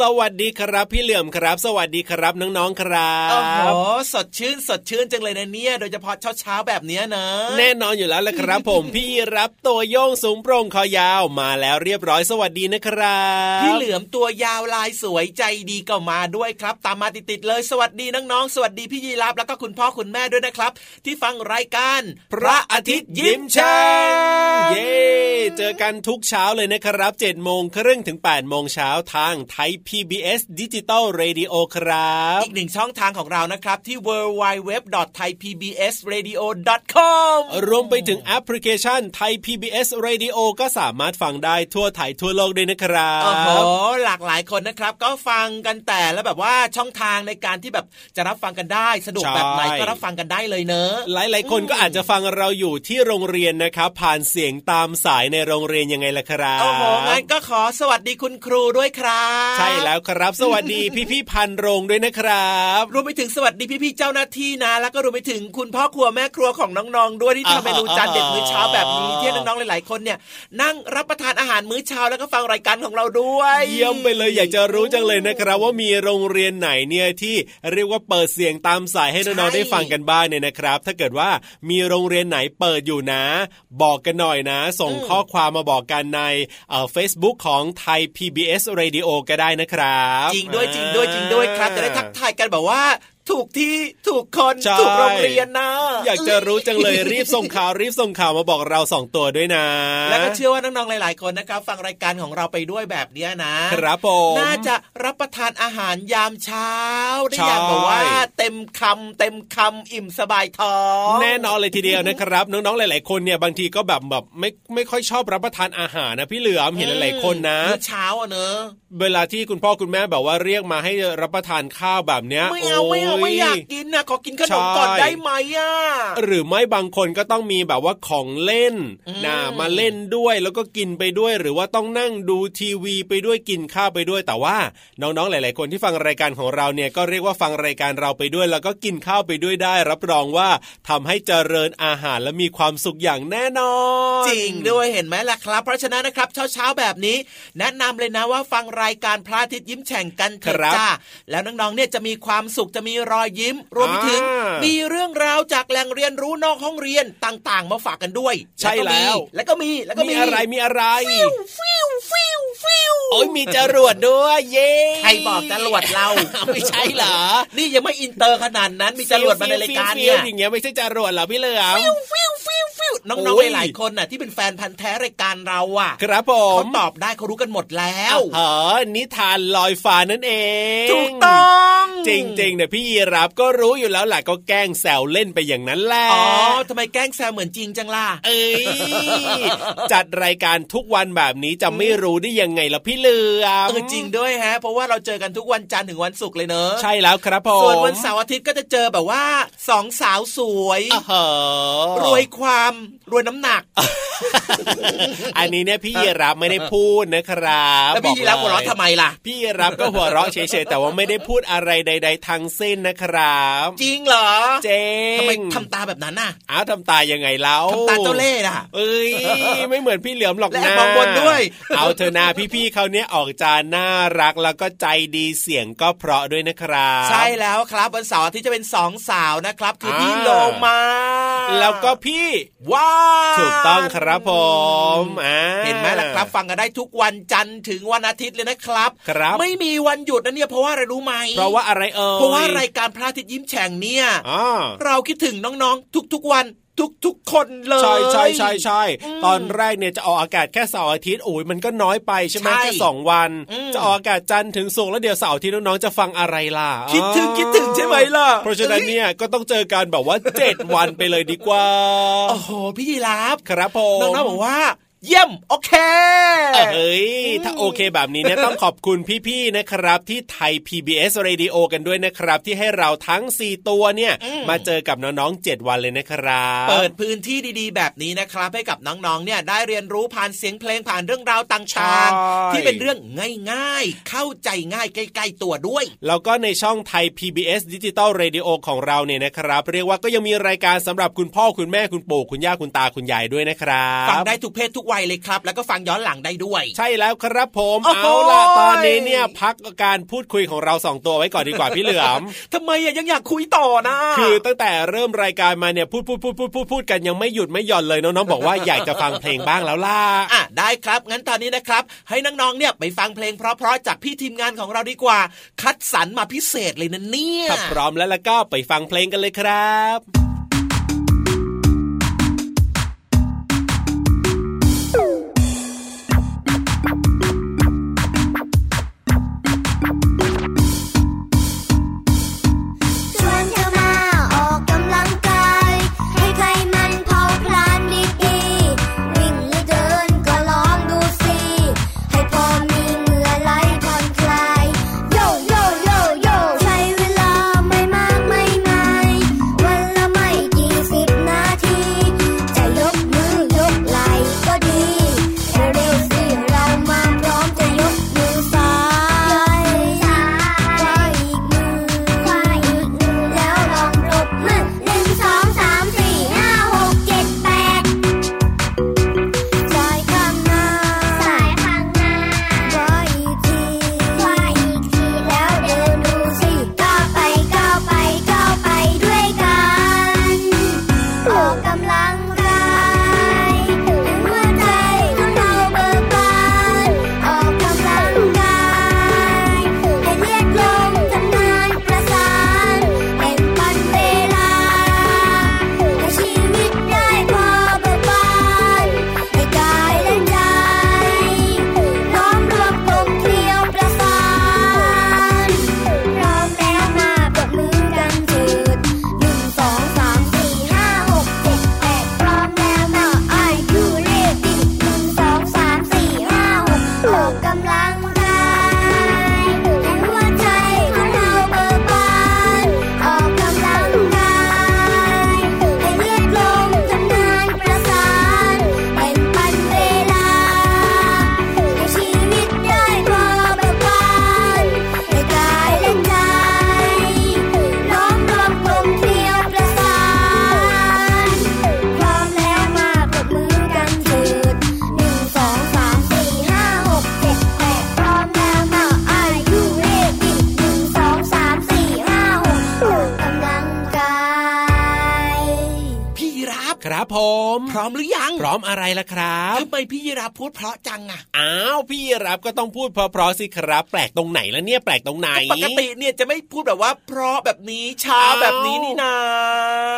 สวัสดีครับ พี่เหลื่อมครับ สวัสดีครับน้องๆครับโอ้โหสดชื่นสดชื่นจังเลยนะเนี่ย โดยเฉพาะเช้าเช้าๆแบบเนี้ยนะ แน่นอนอยู่แล้วแหละครับ ผมพี่รับตัวโยงสูงโปร่งคอยาวมาแล้วเรียบร้อยสวัสดีนะครับ พี่เหลือมตัวยาวลายสวยใจดีก็มาด้วยครับ ตามมาติดๆเลยสวัสดีน้องๆสวัสดีพี่ยีรับแล้วก็คุณพ่อคุณแม่ด้วยนะครับ ที่ฟังรายการ พระอาทิตย์ยิ้มแฉ่งเย้เจอกันทุกเช้าเลยนะครับเจ็ดโมงครึ่งถึงแปดโมงเช้าทางไทย PBS Digital Radio ครับ อีกหนึ่งช่องทางของเรานะครับ ที่ www.thaipbsradio.com รวมไปถึงแอปพลิเคชันไทย PBS Radio ก็สามารถฟังได้ทั่วไทยทั่วโลกด้วยนะครับโอ้โหหลากหลายคนนะครับ ก็ฟังกันแต่แล้วแบบว่าช่องทางในการที่แบบจะรับฟังกันได้สะดวกใช่แบบไหนก็รับฟังกันได้เลยเนอะหลาย ๆ คนก็อาจจะฟังเราอยู่ที่โรงเรียนนะครับ ผ่านเสียงตามสายในโรงเรียนยังไงล่ะครับโอ้โหงั้นก็ขอสวัสดีคุณครูด้วยครับ ใช่แล้วครับ สวัสดีพี่พี่ๆพันโรงด้วยนะครับ รวมไปถึงสวัสดีพี่ๆเจ้าหน้าที่นะ แล้วก็รวมไปถึงคุณพ่อครัวแม่ครัวของน้องๆด้วยที่อ่าทำเมนูจานเด็ดมื้อเช้าแบบนี้อ่าที่น้องๆหลาย ๆ คนเนี่ยนั่งรับประทานอาหารมื้อเช้าแล้วก็ฟังรายการของเราด้วย เยี่ยมไปเลยอยากจะรู้จังเลยนะครับ ว่ามีโรงเรียนไหนเนี่ยที่เรียกว่าเปิดเสียงตามสายให้น้องๆได้ฟังกันบ้างเนี่ยนะครับ ถ้าเกิดว่ามีโรงเรียนไหนเปิดอยู่นะ บอกกันหน่อยนะ ส่งข้อความมาบอกกันในเฟซบุ๊กของไทย PBS Radio ก็ได้นะครับ จริงด้วยจริงด้วยจริงด้วยครับจะได้ทักทายกันแบบว่า ถูกที่ถูกคนใช่ถูกโรงเรียนนะ อยากจะรู้จังเลยรีบส่งข่าวรีบส่งข่าวมาบอกเราสองตัวด้วยนะ แล้วก็เชื่อว่าน้องๆหลาย ๆ คนนะครับ ฟังรายการของเราไปด้วยแบบเนี้ยนะครับผมน่าจะรับประทานอาหารยามเช้าได้ใช่อย่างแบบว่า เต็มคำเต็มคำอิ่มสบายท้องแน่นอนเลยทีเดียวนะครับ น้องๆหลาย ๆ คนเนี่ยบางทีก็แบบแบบไม่ไม่ค่อยชอบรับประทานอาหารนะพี่เหลือมเห็นหลายๆคนนะมื้อเช้าอะเนอะเวลาที่คุณพ่อคุณแม่แบบว่าเรียกมาให้รับประทานข้าวแบบเนี้ยไม่เอาไม่เอาโไม่อยากกินนะขอกินขนมก่อนใช่ได้ไหมอะหรือไม่บางคนก็ต้องมีแบบว่าของเล่นอืมนะมาเล่นด้วยแล้วก็กินไปด้วย หรือว่าต้องนั่งดูทีวีไปด้วยกินข้าวไปด้วย แต่ว่าน้องๆหลาย ๆ คนที่ฟังรายการของเราเนี่ยก็เรียกว่าฟังรายการเราไปด้วย แล้วก็กินข้าวไปด้วยได้ รับรองว่าทำให้เจริญอาหารและมีความสุขอย่างแน่นอน จริงด้วยเห็นไหมล่ะครับ เพราะฉะนั้นนะครับเช้าเช้าๆแบบนี้ แนะนำเลยนะว่าฟังรายการพระอาทิตย์ยิ้มแฉ่งกันเถอะครับจ้าแล้วน้องๆเนี่ยจะมีความสุขจะมีรอยยิ้ม รวมไปถึงอ่ามีมีเรื่องราวจากแหล่งเรียนรู้นอกห้องเรียนต่างๆ มาฝากกันด้วย ใช่แล้ว แล้วก็มีแล้วก็มีมีอะไรมีอะไรฟิวฟิวฟิวฟิวโอ้ยมีจรวดด้วยเย้ใครบอกจรวดเราไม่ใช่เหรอ นี่ยังไม่อินเตอร์ขนาดนั้นมีจรวดมาในรายการเนี่ยฟิวๆอย่างเงี้ยไม่ใช่จรวดเหรอพี่เหลือมฟิวฟิวฟิวฟิวน้องโอ้ยๆหลายๆคนน่ะที่เป็นแฟนพันธุ์แท้รายการเราอะ ครับผมเขาตอบได้เขารู้กันหมดแล้วเออนิทานลอยฟ้านั่นเอง ถูกต้อง จริงๆเนี่ยพี่ยีรับก็รู้อยู่แล้วแหละก็แกล้งแซวเล่นไปอย่างนั้นแหละอ๋อทำไมแกล้งแซวเหมือนจริงจังล่ะเอ้ยจัดรายการทุกวันแบบนี้จะไม่รู้ได้ยังไงล่ะพี่เหลือมเออจริงด้วยฮะ เพราะว่าเราเจอกันทุกวันจันทร์ถึงวันศุกร์เลยเนอะใช่แล้วครับผมส่วนวันเสาร์อาทิตย์ก็จะเจอแบบว่าสองสาวสวยอ้าวเหรอรวยความรวยน้ำหนัก อันนี้เนี่ยพี่ยีรับไม่ได้พูดนะครับแล้วพี่ยีรับบหัอวกเราะเลยทำไมล่ะ พี่ยีรับก็หัวเราะเฉยๆแต่ว่าไม่ได้พูดอะไรใด ๆ ทั้งสิ้นนะครับ จริงเหรอเจงทำไมทำตาแบบนั้นน่ะอ้าวทำตายังไงเล่าทำตาเจ้าเล่ห์น่ะเอ้ยไม่เหมือนพี่เหลือมหรอกและนะมองบนด้วย เอาเธอนาพี่ๆเขาเนี่ยออกจาน่ารักแล้วก็ใจดีเสียงก็เพราะด้วยนะครับ ใช่แล้วครับวันเสาร์อาทิตย์จะเป็นสองสาวนะครับ คือพี่อ่าโลมาแล้วก็พี่ว้าวถูกต้องครับผมอ่าเห็นไหมล่ะครับ ฟังกันได้ทุกวันจันทร์ถึงวันอาทิตย์เลยนะครับ ครับ ไม่มีวันหยุดนะเนี่ยเพราะว่าอะไรรู้ไหมเพราะว่าอะไรเอ่ยเพราะว่ารายการพระอาทิตย์ยิ้มแฉ่งเนี่ยอ่าเราคิดถึงน้องๆ ทุกๆวันทุกๆคนเลย ใช่ใช่ใช่ใช่อืมตอนแรกเนี่ยจะออกอากาศแค่เสาร์อาทิตย์โอ้ยมันก็น้อยไปใช่ไหมใช่แค่สองวันอืมจะออกอากาศจันทร์ถึงศุกร์แล้วเดี๋ยวเสาร์อาทิตย์น้องๆจะฟังอะไรล่ะ คิดถึงอ๋อคิดถึงใช่ไหมล่ะ เพราะฉะนั้นเนี่ยก็ต้องเจอกันแบบว่าเจ็ดวันไปเลยดีกว่า โอ้โหพี่ยีราฟครับผมน้องๆบอกว่า เยี่ยมโอเคเอ้ยถ้าโอเคแบบนี้เนี่ยต้องขอบคุณพี่ๆนะครับ ที่ไทย PBS Radio กันด้วยนะครับ ที่ให้เราทั้ง 4 ตัวเนี่ยอืมมาเจอกับน้องๆ 7 วันเลยนะครับ เปิดพื้นที่ดีๆ แบบนี้นะครับ ให้กับน้องๆเนี่ยได้เรียนรู้ผ่านเสียงเพลงผ่านเรื่องราวต่างใช่ๆที่เป็นเรื่องง่ายๆ เข้าใจง่ายใกล้ๆตัวด้วย แล้วก็ในช่องไทย PBS ดิจิตอล Radio ของเราเนี่ยนะครับ เรียกว่าก็ยังมีรายการสำหรับคุณพ่อคุณแม่คุณปู่คุณย่าคุณตาคุณยายด้วยนะครับฟังได้ทุกเพศทุกวัยเลยครับ แล้วก็ฟังย้อนหลังได้ด้วย ใช่แล้วครับผมโอ้โหเอาล่ะตอนนี้เนี่ยพักการพูดคุยของเราสองตัวไว้ก่อนดีกว่าพี่เหลือมทำไมอะยังอยากคุยต่อนะคือตั้งแต่เริ่มรายการมาเนี่ยพูดพูดพูดพูดพูดพูดกันยังไม่หยุดไม่หย่อนเลยน้องๆบอกว่าอยากจะฟังเพลงบ้างแล้วล่ะอะได้ครับงั้นตอนนี้นะครับ ให้น้องๆเนี่ยไปฟังเพลงเพราะๆจากพี่ทีมงานของเราดีกว่า คัดสรรมาพิเศษเลยนะเนี่ยถ้าพร้อมแล้วแล้วก็ไปฟังเพลงกันเลยครับ อยังพร้อมอะไรล่ะครับทำไมพี่ยีราฟพูดเพราะจังอะอ้าวพี่รับก็ต้องพูดเพราะๆสิครับ แปลกตรงไหนแล้วเนี่ยแปลกตรงไหนปกติเนี่ยจะไม่พูดแบบว่าเพราะแบบนี้ช้าอ้าวแบบนี้นี่นา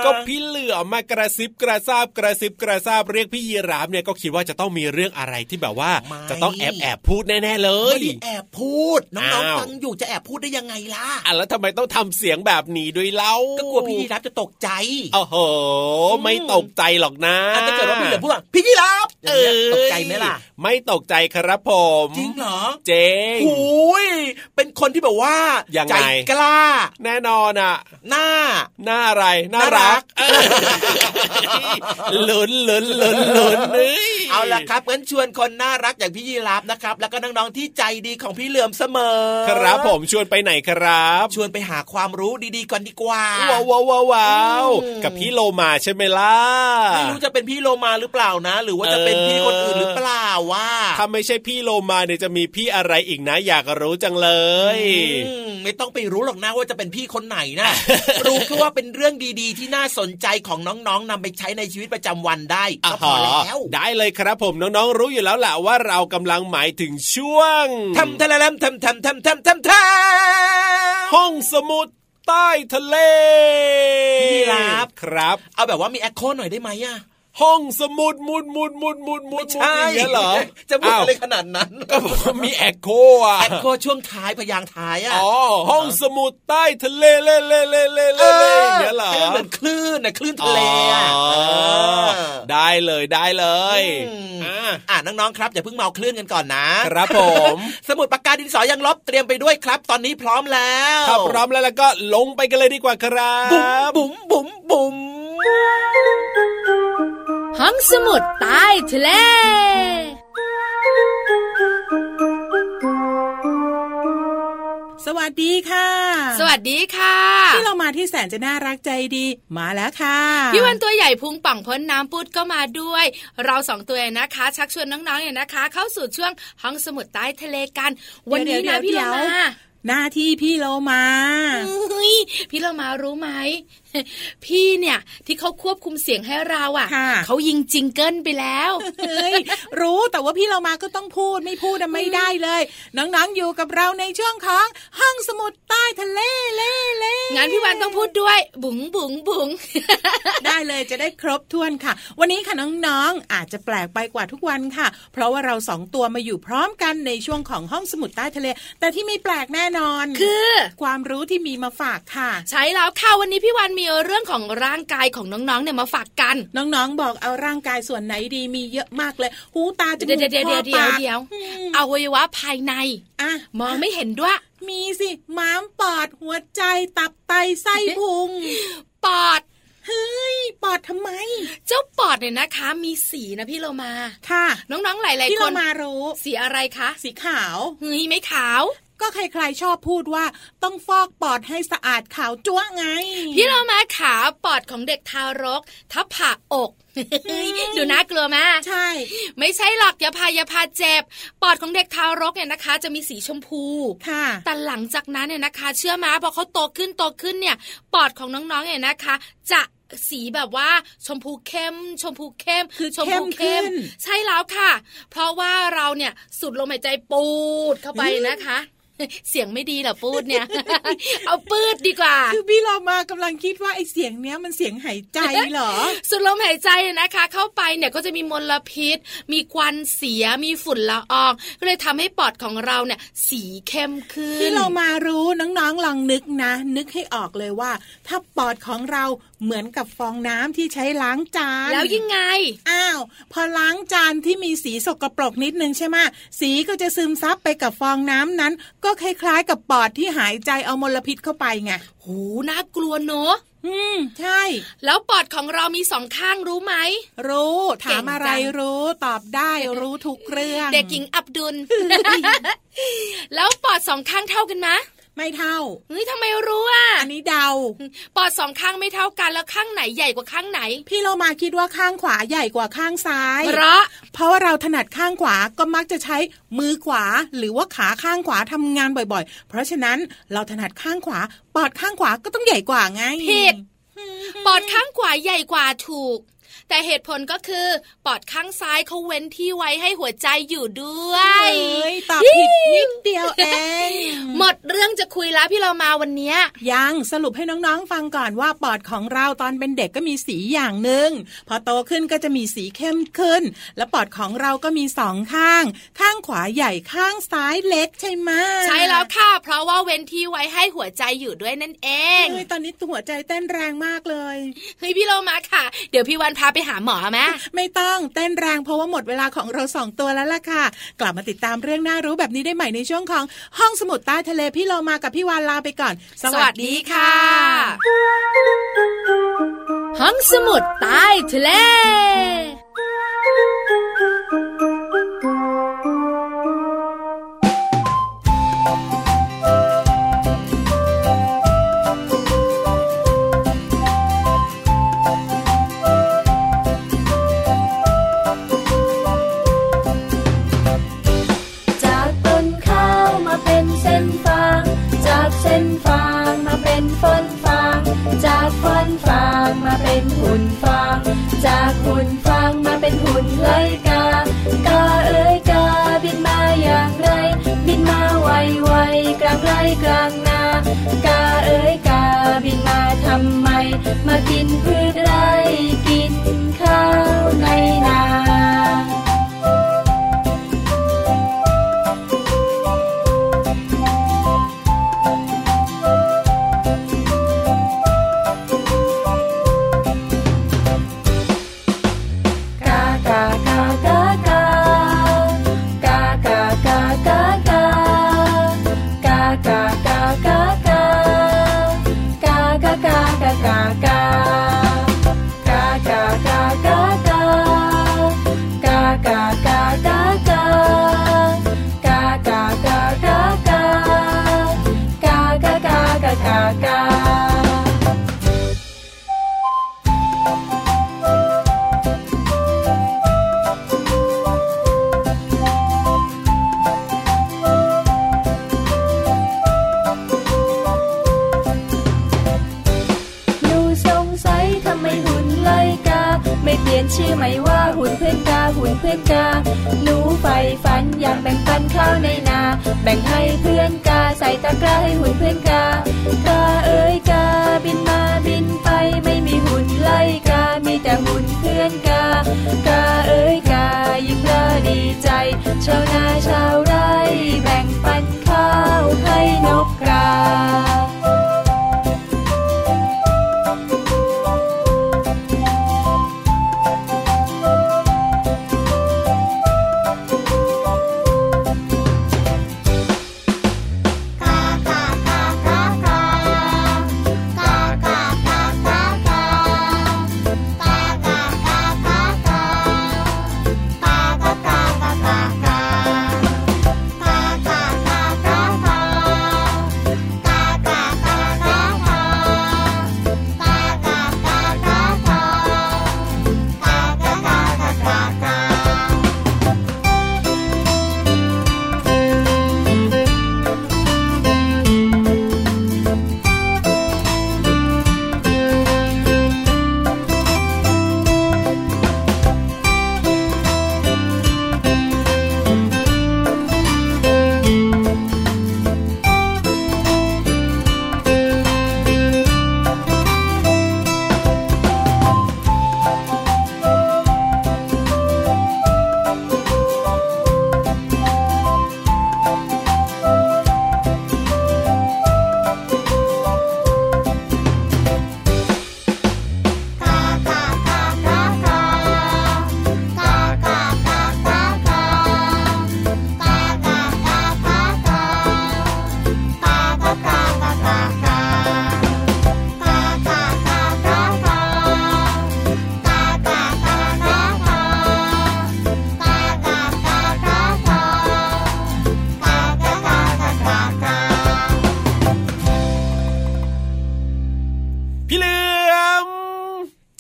ก็พี่เหลือมมากระซิบกระซาบกระซิบกระซาบเรียกพี่ยีราฟเนี่ยก็คิดว่าจะต้องมีเรื่องอะไรที่แบบว่า จะต้องแอบแอบพูดแน่ๆเลไม่ยได้แอบพูดน้องอ้าวๆฟังอยู่จะแอบพูดได้ยังไงล่ะอะแล้วทำไมต้องทำเสียงแบบนี้ด้วยเล่าก็กลัวพี่ยีราฟจะตกใจโอ้โหไม่ตกใจหรอกนะอะถ้าเกิดว่าพี่เหลือมพูดว่าพี่ยีราฟอย่างเงี้ยตกใจไหมล่ะ ไม่ตกใจครับผม จริงเหรอเจ๋งโอ้ยเป็นคนที่แบบว่ายังไงใจกล้า แน่นอนอะ หน้า หน้าอะไร น่าน่ารัรักกลุ้นลุ้นลุ้นลุ้นนี่เอาล่ะครับงั้นชวนคนน่ารักอย่างพี่ยีราฟนะครับ แล้วก็น้องๆที่ใจดีของพี่เหลือมเสมอ ครับผมชวนไปไหนครับ ชวนไปหาความรู้ดีๆก่อนดีกว่าว้าวว้าวว้าวว้าวอืมกับพี่โลมาใช่ไหมล่ะไม่รู้จะเป็นพี่โลมาหรือเปล่านะ หรือว่าจะเป็นพี่คนอื่นหรือเปล่าว่าถ้าไม่ใช่พี่โลมาเนี่ยจะมีพี่อะไรอีกนะ อยากรู้จังเลยอืมไม่ต้องไปรู้หรอกนะว่าจะเป็นพี่คนไหนนะรู้แค่ว่าเป็นเรื่องดีๆ ที่น่าสนใจของน้องๆนำไปใช้ในชีวิตประจำวันได้ก็พอแล้วได้เลยครับผมน้องๆรู้อยู่แล้วแหละว่าเรากำลังหมายถึงช่วงทำทะเลมทำทำทำทำทำทห้องสมุดใต้ทะเลพี่รับครับ เอาแบบว่ามีแอคโคหน่อยได้ไหมอะ ห้องสมุดมุดมุดมุดมุดมุดมุดอย่างเงี้ยเหรอ จะพูดอะไรยาวขนาดนั้น ก็บอกว่ามีแอคโคอะแอคโคช่วงท้ายพยางค์ท้ายอะอ๋อห้องสมุดใต้ทะเลเล่เล่เล่เล่เล่เล่อย่างเงี้ยเหรอให้มันเหมือนคลื่นนะคลื่นทะเลอะอ๋อเออได้เลยได้เลยอืมอ่าอ่าน้องๆครับอย่าเพิ่งเมาคลื่นกันก่อนนะครับผม สมุดปากกาดินสอยังลบเตรียมไปด้วยครับ ตอนนี้พร้อมแล้วถ้าพร้อมแล้วแล้วก็ลงไปกันเลยดีกว่าครับบุ๋มบุ๋มบุ๋มบุ๋ม ห้องสมุดใต้ทะเลสวัสดีค่ะ สวัสดีค่ะที่เรามาที่แสนจะน่ารักใจดี มาแล้วค่ะ พี่วันตัวใหญ่พุงป่องพ้นน้ำปุดก็มาด้วย เราสองตัวนะคะ ชักชวนน้องๆเนี่ยนะคะ เข้าสู่ช่วงห้องสมุดใต้ทะเลกัน วันนี้นะพี่เดี๋เรายวมาหน้าที่พี่โลมาเฮ้ยพี่เรามารู้ไหมพี่เนี่ยที่เขาควบคุมเสียงให้เราอะค่ะเขายิงจิงเกิลไปแล้วเฮ้ยรู้แต่ว่าพี่เรามาก็ต้องพูดไม่พูดอะไม่ได้เลย น้องๆอยู่กับเราในช่วงของห้องสมุดใต้ทะเลเล่เล่งั้นพี่วันต้องพูดด้วย บุ๋งบุ๋งบุ๋งได้เลยจะได้ครบถ้วนค่ะ วันนี้ค่ะน้องๆอาจจะแปลกไปกว่าทุกวันค่ะ เพราะว่าเราสองตัวมาอยู่พร้อมกันในช่วงของห้องสมุดใต้ทะเล แต่ที่ไม่แปลกแน่นอน คือ ความรู้ที่มีมาฝากค่ะ ใช้แล้วค่ะวันนี้พี่วันมีเรื่องของร่างกายของน้องๆเนี่ยมาฝากกัน น้องๆบอกเอาร่างกายส่วนไหนดีมีเยอะมากเลย หูตาจมูเดี๋ยวกเดี๋ยวคเดี๋อยวเดี๋ยวปากเดี๋ยวอืมอวัยวะภายในอะมองไม่เห็นด้วย มีสิม้ามปอดหัวใจตับไตไส้พุงปอดเฮ้ย ปอดทำไม เจ้าปอดเนี่ยนะคะ มีสีนะพี่โลมา ค่ะ น้องๆ หลายที่ๆคเรานมารู้ สีอะไรคะ สีขาว เฮ้ย ไม่ขาว ก็ใครๆชอบพูดว่าต้องฟอกปอดให้สะอาดขาวจั๊วะไง พี่โลมาขาปอดของเด็กทารก ถ้าผ่าอกดูน่ากลัวไหมใช่ ไม่ใช่หรอกอย่าพาอย่าพาเจ็บ ปอดของเด็กทารกเนี่ยนะคะ จะมีสีชมพูค่ะแต่หลังจากนั้นเนี่ยนะคะ เชื่อมาพอเขาโตขึ้นโตขึ้นเนี่ย ปอดของน้องๆเนี่ยนะคะ จะสีแบบว่าชมพูเข้ม ชมพูเข้มคือชมพูเข้มขึ้นใช่แล้วค่ะ เพราะว่าเราเนี่ยสูดลมหายใจปูดเข้าไปนะคะ เสียงไม่ดีเหรอปูดเนี่ย เอาปืดดีกว่า คือพี่เรามากำลังคิดว่าไอ้เสียงเนี้ยมันเสียงหายใจเหรอสูดลมหายใจนะคะ เข้าไปเนี่ยก็จะมีมลพิษ มีควันเสียมีฝุ่นละอองก็เลยทำให้ปอดของเราเนี่ย สีเข้มขึ้นที่เรามารู้น้องๆลองนึกนะ นึกให้ออกเลยว่า ถ้าปอดของเรา เหมือนกับฟองน้ำที่ใช้ล้างจาน แล้วยังไง อ้าว พอล้างจานที่มีสีสกปรกนิดนึงใช่ไหมสีก็จะซึมซับไปกับฟองน้ำนั้น ก็คล้ายๆ กับปอดที่หายใจเอามลพิษเข้าไปไงหูน่ากลัวเนอะอืมใช่ แล้วปอดของเรามีสองข้างรู้ไหม รู้ ถามเก่งจังอะไรรู้ตอบได้รู้ทุกเรื่อง เด็กหญิงอับดุล แล้วปอดสองข้างเท่ากันไหม ไม่เท่าเฮ้ยทำไมรู้อะอันนี้เดา ปอดสองข้างไม่เท่ากันแล้วข้างไหนใหญ่กว่าข้างไหน พี่เรามาคิดว่าข้างขวาใหญ่กว่าข้างซ้ายเพราะเพราะว่าเราถนัดข้างขวาก็มักจะใช้มือขวา หรือว่าขาข้างขวาทำงานบ่อยๆ เพราะฉะนั้นเราถนัดข้างขวา ปอดข้างขวาก็ต้องใหญ่กว่าไงผิดปอดข้างขวาใหญ่กว่าถูก แต่เหตุผลก็คือปอดข้างซ้ายเขาเว้นที่ไว้ให้หัวใจอยู่ด้วยเอ้ยตอบผิดนิดเดียวเองหมดเรื่องจะคุยแล้วพี่เรามาวันเนี้ยยังสรุปให้น้องๆฟังก่อนว่าปอดของเราตอนเป็นเด็กก็มีสีอย่างหนึ่งพอโตขึ้นก็จะมีสีเข้มขึ้น และปอดของเราก็มีสองข้าง ข้างขวาใหญ่ข้างซ้ายเล็กใช่ไหมใช่แล้วค่ะ เพราะว่าเว้นที่ไว้ให้หัวใจอยู่ด้วยนั่นเองเอ้ยตอนนี้หัวใจเต้นแรงมากเลยเฮ้ยพี่เรามาค่ะ เดี๋ยวพี่วันพาไปหาหมอไหมไม่ต้องเต้นแรงเพราะว่าหมดเวลาของเราสองตัวแล้วล่ะค่ะ กลับมาติดตามเรื่องน่ารู้แบบนี้ได้ใหม่ในช่วงของห้องสมุดใต้ทะเลพี่เรามากับพี่วานลาไปก่อน สวัสดีค่ะ ห้องสมุดใต้ทะเล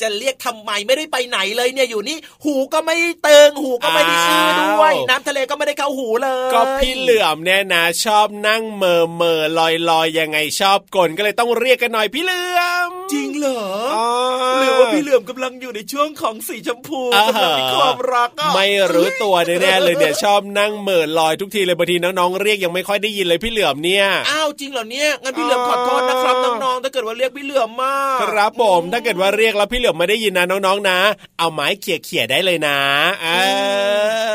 จะเรียกทำไมไม่ได้ไปไหนเลยเนี่ยอยู่นี่หูก็ไม่เติงหูก็ไม่ได้อื้อด้วยอ้าวน้ำทะเลก็ไม่ได้เข้าหูเลย ก็พี่เหลือมเนี่ยนะ ชอบนั่งเมอเมอลอยลอยๆยังไงชอบกลนก็เลยต้องเรียกกันหน่อยพี่เหลือมจริงเหรออ๋อหรือว่าพี่พี่เหลือมกำลังอยู่ในช่วงของสีชมพูอ่าฮะกำลังมีความรักอะไม่รู้ตัวแน่ๆเลยเนี่ยชอบนั่งเหม่อลอยทุกทีเลยบางทีน้องๆเรียกยังไม่ค่อยได้ยินเลยพี่เหลือมเนี่ยอ้าวจริงเหรอเนี่ยงั้นพี่เหลือมขอโทษนะครับน้องๆถ้าเกิดว่าเรียกพี่เหลือมมากครับผมถ้าเกิดว่าเรียกแล้วพี่เหลือมไม่ได้ยินนะน้องๆนะ เอาไม้เขี่ยๆได้เลยนะอ่า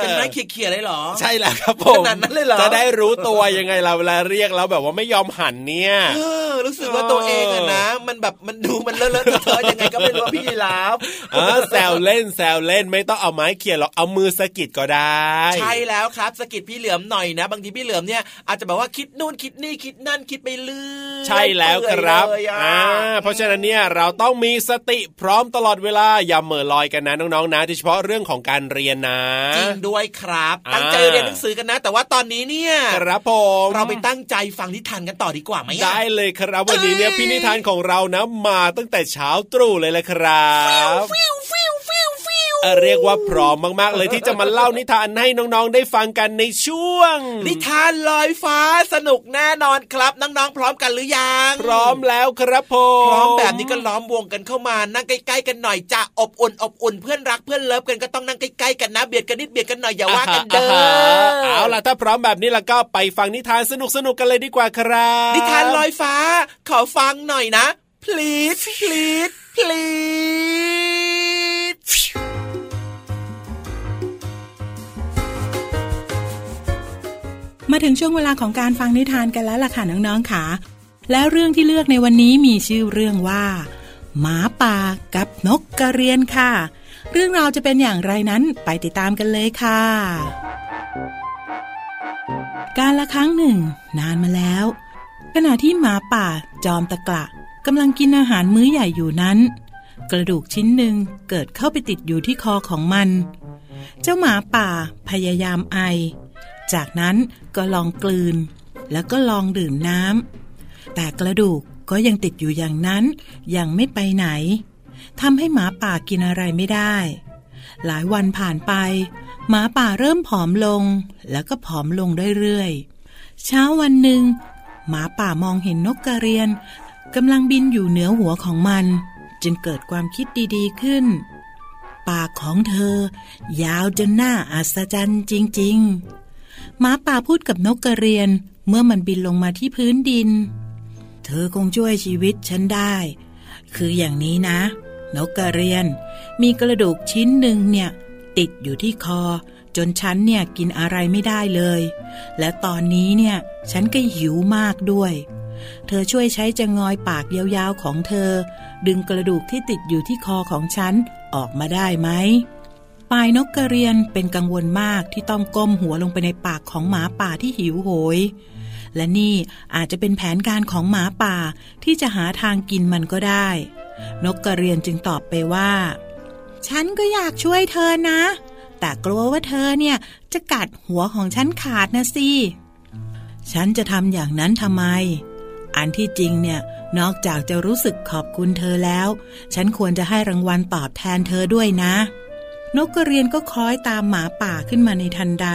เป็นไม้เขี่ยๆเลยเหรอ ใช่แล้วครับผมขนาดนั้นเลยเหรอจะได้รู้ตัวยังไงเราเวลาเรียกแล้วแบบว่าไม่ยอมหันเนี่ยเออรู้สึกว่าตัวเองอะนะ มันแบบมันดูมันเลอะๆเทอะๆยังไงก็ไม่รู้ว่าพี่ยีราฟเออแซวเล่นแซวเล่นไม่ต้องเอาไม้เขี่ยหรอกเอามือสะกิดก็ได้ ใช่แล้วครับสะกิดพี่เหลือมหน่อยนะ บางทีพี่เหลือมเนี่ยอาจจะแบบว่าคิดนู่นคิดนี่คิดนั่นคิดไปเรื่อย ใช่แล้วครับเปื่อยเลยอะอ่าเพราะฉะนั้นเนี่ยเราต้องมีสติพร้อมตลอดเวลาอย่าเหม่อลอยกันนะน้องๆนะโดยเฉพาะเรื่องของการเรียนนะจริงด้วยครับอ่าตั้งใจเรียนหนังสือกันนะ แต่ว่าตอนนี้เนี่ยครับผมเราไปตั้งใจฟังนิทานกันต่อดีกว่าไหมอะได้เลยครับวันนี้เนี่ยพี่นิทานของเรานะมาตั้งแต่เช้าตรู่เลยแหละครับ เอ่อเรียกว่าพร้อมมากๆ เลยที่จะมาเล่านิทานให้น้องๆได้ฟังกันในช่วง นิทานลอยฟ้าสนุกแน่นอนครับ น้องๆพร้อมกันหรือยัง พร้อมแล้วครับผมพร้อมแบบนี้ก็ล้อมวงกันเข้ามานั่งใกล้ๆกันหน่อยจะอบอุ่นอบอุ่นเพื่อนรักเพื่อนเลิฟกันก็ต้องนั่งใกล้ๆกันนะเบียดกันนิดเบียดกันหน่อยอย่าว่ากันเด้ออ่าฮะเอาล่ะถ้าพร้อมแบบนี้แล้วก็ไปฟังนิทานสนุกๆกันเลยดีกว่าครับนิทานลอยฟ้า ขอฟังหน่อยนะ please please please มาถึงช่วงเวลาของการฟังนิทานกันแล้วล่ะค่ะน้องๆค่ะ แล้วเรื่องที่เลือกในวันนี้มีชื่อเรื่องว่า หมาป่ากับนกกระเรียนค่ะ เรื่องราวจะเป็นอย่างไรนั้นไปติดตามกันเลยค่ะ การละครั้งหนึ่ง นานมาแล้ว ขณะที่หมาป่าจอมตะกละกำลังกินอาหารมื้อใหญ่อยู่นั้น กระดูกชิ้นหนึ่งเกิดเข้าไปติดอยู่ที่คอของมัน เจ้าหมาป่าพยายามไอ จากนั้นก็ลองกลืน แล้วก็ลองดื่มน้ำแต่กระดูกก็ยังติดอยู่อย่างนั้น ยังไม่ไปไหนทำให้หมาป่ากินอะไรไม่ได้ หลายวันผ่านไป หมาป่าเริ่มผอมลง แล้วก็ผอมลงเรื่อยๆเช้าวันหนึ่งหมาป่ามองเห็นนกกระเรียนกำลังบินอยู่เหนือหัวของมัน จึงเกิดความคิดดีๆขึ้น ปากของเธอ ยาวจนหน่าอัศจรรย์จริง ๆ หมาป่าพูดกับนกกระเรียน เมื่อมันบินลงมาที่พื้นดิน เธอคงช่วยชีวิตฉันได้ คืออย่างนี้นะ นกกระเรียน มีกระดูกชิ้นหนึ่งเนี่ย ติดอยู่ที่คอ จนฉันเนี่ยกินอะไรไม่ได้เลย และตอนนี้เนี่ยฉันก็หิวมากด้วย เธอช่วยใช้จะงอยปากยาวๆของเธอ ดึงกระดูกที่ติดอยู่ที่คอของฉันออกมาได้ไหม ปายนกกระเรียนเป็นกังวลมากที่ต้องก้มหัวลงไปในปากของหมาป่าที่หิวโหย และนี่อาจจะเป็นแผนการของหมาป่าที่จะหาทางกินมันก็ได้ นกกระเรียนจึงตอบไปว่า ฉันก็อยากช่วยเธอนะ แต่กลัวว่าเธอเนี่ยจะกัดหัวของฉันขาดนะสิฉันจะทำอย่างนั้นทำไม อันที่จริงเนี่ยนอกจากจะรู้สึกขอบคุณเธอแล้ว ฉันควรจะให้รางวัลตอบแทนเธอด้วยนะ นกกระเรียนก็คล้อยตามหมาป่าขึ้นมาในทันใด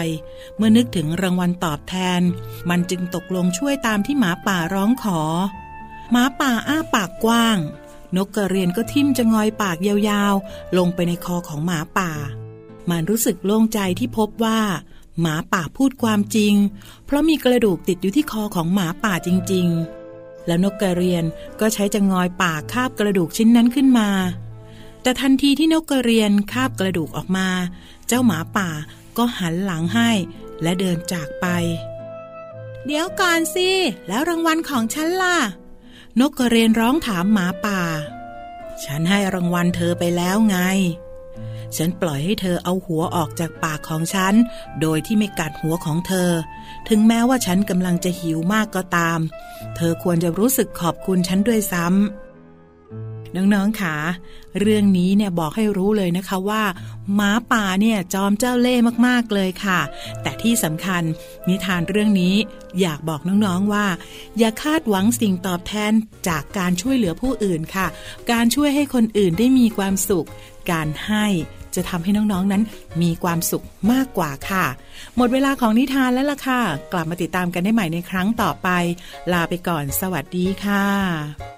เมื่อนึกถึงรางวัลตอบแทน มันจึงตกลงช่วยตามที่หมาป่าร้องขอ หมาป่าอ้าปากกว้าง นกกระเรียนก็ทิ่มจะงอยปากยาวๆ ลงไปในคอของหมาป่า มันรู้สึกโล่งใจที่พบว่า หมาป่าพูดความจริง เพราะมีกระดูกติดอยู่ที่คอของหมาป่าจริง ๆ แล้วนกกระเรียนก็ใช้จะงอยปากคาบกระดูกชิ้นนั้นขึ้นมา แต่ทันทีที่นกกระเรียนคาบกระดูกออกมา เจ้าหมาป่าก็หันหลังให้ และเดินจากไป เดี๋ยวก่อนสิ แล้วรางวัลของฉันล่ะ นกกระเรียนร้องถามหมาป่า ฉันให้รางวัลเธอไปแล้วไง ฉันปล่อยให้เธอเอาหัวออกจากปากของฉัน โดยที่ไม่กัดหัวของเธอ ถึงแม้ว่าฉันกำลังจะหิวมากก็ตาม เธอควรจะรู้สึกขอบคุณฉันด้วยซ้ำ น้องๆค่ะเรื่องนี้เนี่ยบอกให้รู้เลยนะคะว่าหมาป่าเนี่ยจอมเจ้าเล่ห์มากๆเลยค่ะ แต่ที่สำคัญนิทานเรื่องนี้อยากบอกน้องๆว่า อย่าคาดหวังสิ่งตอบแทนจากการช่วยเหลือผู้อื่นค่ะ การช่วยให้คนอื่นได้มีความสุข การให้จะทำให้น้องๆนั้นมีความสุขมากกว่าค่ะ หมดเวลาของนิทานแล้วล่ะค่ะ กลับมาติดตามกันได้ใหม่ในครั้งต่อไป ลาไปก่อนสวัสดีค่ะ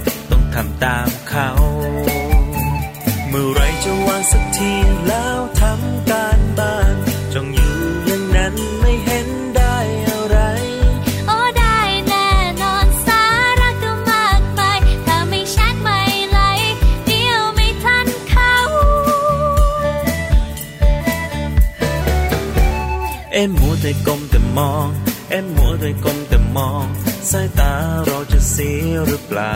ต้อง ทำตามเขา เมื่อไรจะวางสักทีแล้วทำการบ้านจ้องอยู่อย่างนั้นไม่เห็นได้อะไร โอ้ได้แน่นอนสาระก็มากมายถ้าไม่แชทไม่ไลค์เดี๋ยวไม่ทันเขา เอ็มมัวแต่ก้มแต่มอง เอ็มมัวแต่ก้มแต่มอง สายตาเราจะเสียหรือเปล่า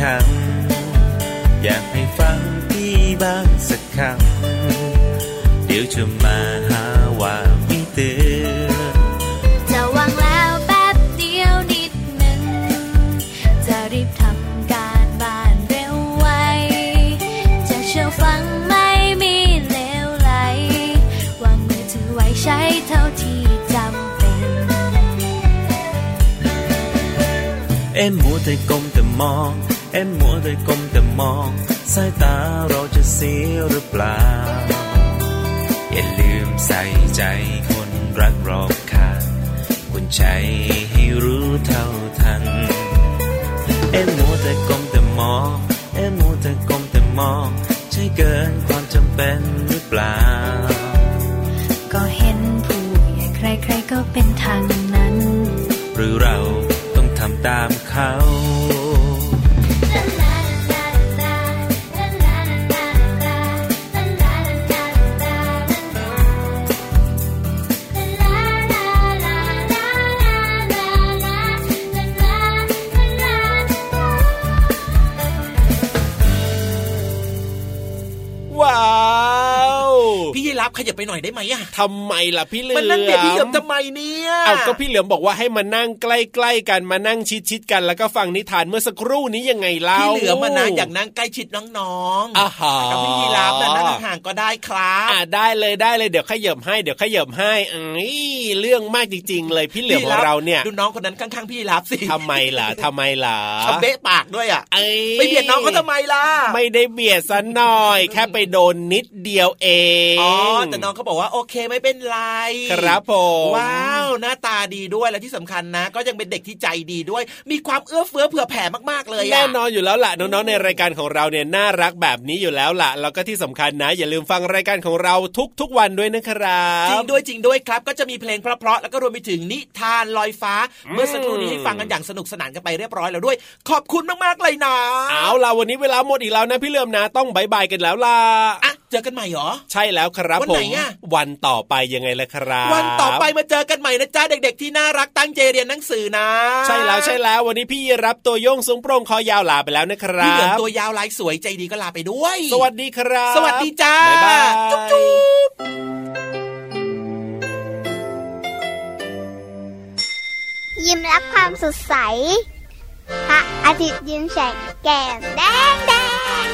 ทำอยากให้ฟังพี่บ้างสักคำเดี๋ยวจะมาหาว่าไม่เตือนจะวางแล้วแป๊บเดียวนิดหนึ่งจะรีบทำการบ้านเร็วไว จะเชื่อฟังไม่มีเลวไหลวางมือถือไว้ใช้เท่าที่จำเป็น เอ็มมัวแต่ก้มแต่มอง เอ็มมัวแต่ก้มแต่มองสายตาเราจะเสียหรือเปล่า อย่าลืมใส่ใจคนรักรอบค่างคุณใจให้รู้เท่าทัน เอ็มมัวแต่ก้มแต่มอง เอ็มมัวแต่ก้มแต่มอง ใช่เกินความจำเป็นหรือเปล่า ก็เห็นผู้ใหญ่ใครๆก็เป็นทาง ขยับไปหน่อยได้ไหมอะทำไมล่ะพี่เหลือมมันนั่งเบียดพี่เหลือมทำไมเนี่ยเอาก็พี่เหลือมบอกว่าให้มานั่งใกล้ๆกันมานั่งชิดๆกัน แล้วก็ฟังนิทานเมื่อสักครู่นี้ยังไงเล่าพี่เหลือมมานะอยากนั่งใกล้ชิดน้องๆอาหากับพี่ยีรับนะนั่งห่างๆก็ได้ครับอ่าได้เลยได้เลยเดี๋ยวขยับให้เดี๋ยวขยับให้อันนี้เรื่องมากจริง ๆ เลยพี่เหลือมของเราเนี่ยดูน้องคนนั้นข้างๆพี่ยีรับสิทำไมล่ะทำไมล่ะเขาเบะปากด้วยอะเอ้ยไปเบียดน้องเขาทำไมล่ะไม่ได้เบียดซะหน่อย แค่ไปโดนนิดเดียวเองอ๋อแต่น้องเขาบอกว่าโอเคไม่เป็นไร ครับผมว้าวหน้าตาดีด้วยและที่สำคัญนะ ก็ยังเป็นเด็กที่ใจดีด้วย มีความเอื้อเฟื้อเผื่อแผ่มากๆเลยอะแน่นอนอยู่แล้วล่ะน้องๆในรายการของเราเนี่ยน่ารักแบบนี้อยู่แล้วล่ะแล้วก็ที่สำคัญนะ อย่าลืมฟังรายการของเราทุกๆวันด้วยนะครับจริงด้วยจริงด้วยครับ ก็จะมีเพลงเพราะๆแล้วก็รวมไปถึงนิทานลอยฟ้า เมื่อสักครู่นี้ให้ฟังกันอย่างสนุกสนานกันไปเรียบร้อยแล้วด้วย ขอบคุณมากๆเลยนะเอาล่ะวันนี้เวลาหมดอีกแล้วนะพี่เหลือมนะต้องบายบายกันแล้วล่ะอะเจอกันใหม่เหรอ ใช่แล้วครับวันผไหนมอะวันต่อไปยังไงล่ะครับ วันต่อไปมาเจอกันใหม่นะจ๊ะเด็ก ๆ ที่น่ารักตั้งใจเรียนหนังสือนะ ใช่แล้วใช่แล้ววันนี้พี่รับตัวโยงสูงโปร่งคอยาวลาไปแล้วนะครัพี่เหลือมบตัวยาวลายสวยใจดีก็ลาไปด้วย สวัสดีครับ สวัสดีจ้าบ๊ายบายจุ๊บจุ๊บยิ้มรับความสดใสพระอาทิตย์ยิ้มแฉกแก้มแดงแดง